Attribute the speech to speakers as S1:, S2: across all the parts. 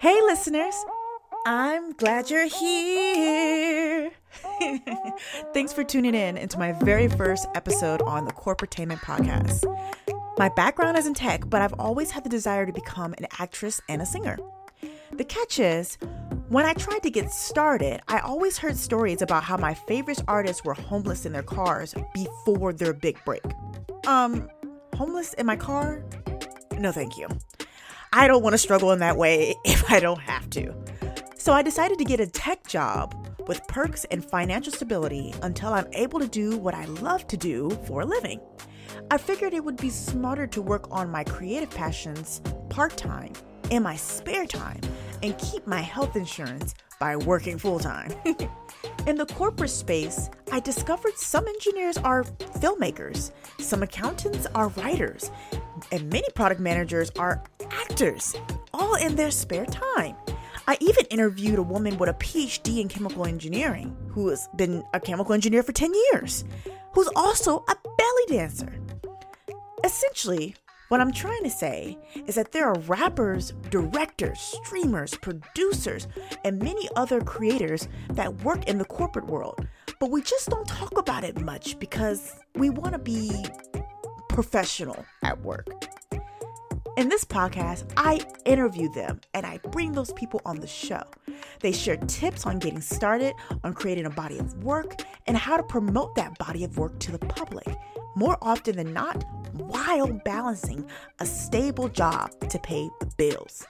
S1: Hey, listeners. I'm glad you're here. Thanks for tuning in into my very first episode on the Corporatainment podcast. My background is in tech, but I've always had the desire to become an actress and a singer. The catch is, when I tried to get started, I always heard stories about how my favorite artists were homeless in their cars before their big break. Um, homeless in my car? No, thank you. I don't want to struggle in that way if I don't have to. So I decided to get a tech job with perks and financial stability until I'm able to do what I love to do for a living. I figured it would be smarter to work on my creative passions part time in my spare time and keep my health insurance by working full time. in the corporate space, I discovered some engineers are filmmakers, some accountants are writers, and many product managers are actors, all in their spare time. I even interviewed a woman with a PhD in chemical engineering who has been a chemical engineer for 10 years, who's also a belly dancer. Essentially, what I'm trying to say is that there are rappers, directors, streamers, producers, and many other creators that work in the corporate world, but we just don't talk about it much because we want to be professional at work. In this podcast, I interview them and I bring those people on the show. They share tips on getting started, on creating a body of work, and how to promote that body of work to the public. More often than not, while balancing a stable job to pay the bills.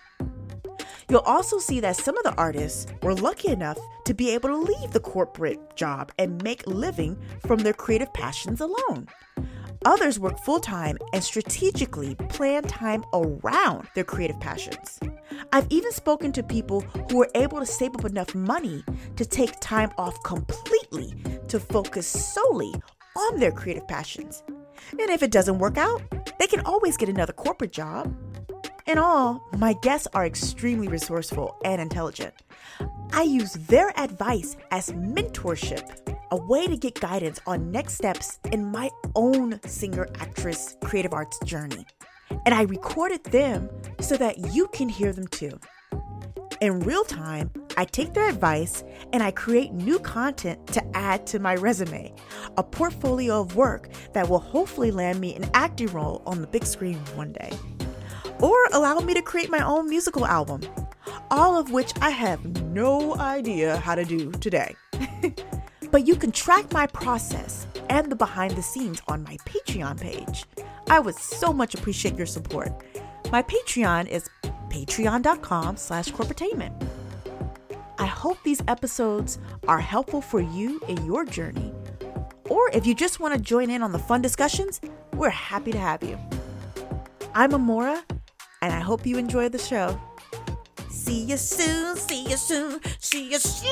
S1: You'll also see that some of the artists were lucky enough to be able to leave the corporate job and make living from their creative passions alone. Others work full time and strategically plan time around their creative passions. I've even spoken to people who were able to save up enough money to take time off completely to focus solely on their creative passions. And if it doesn't work out, they can always get another corporate job. In all, my guests are extremely resourceful and intelligent. I use their advice as mentorship, a way to get guidance on next steps in my own singer actress creative arts journey. And I recorded them so that you can hear them too. In real time, I take their advice and I create new content to add to my resume, a portfolio of work that will hopefully land me an acting role on the big screen one day. Or allow me to create my own musical album, all of which I have no idea how to do today. But you can track my process and the behind the scenes on my Patreon page. I would so much appreciate your support. My Patreon is patreon.com slash corporatainment. I hope these episodes are helpful for you in your journey. Or if you just want to join in on the fun discussions, we're happy to have you. I'm Amora, and I hope you enjoy the show. See you soon, see you soon, see you soon.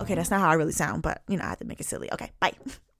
S1: Okay, that's not how I really sound, but you know, I have to make it silly. Okay, bye.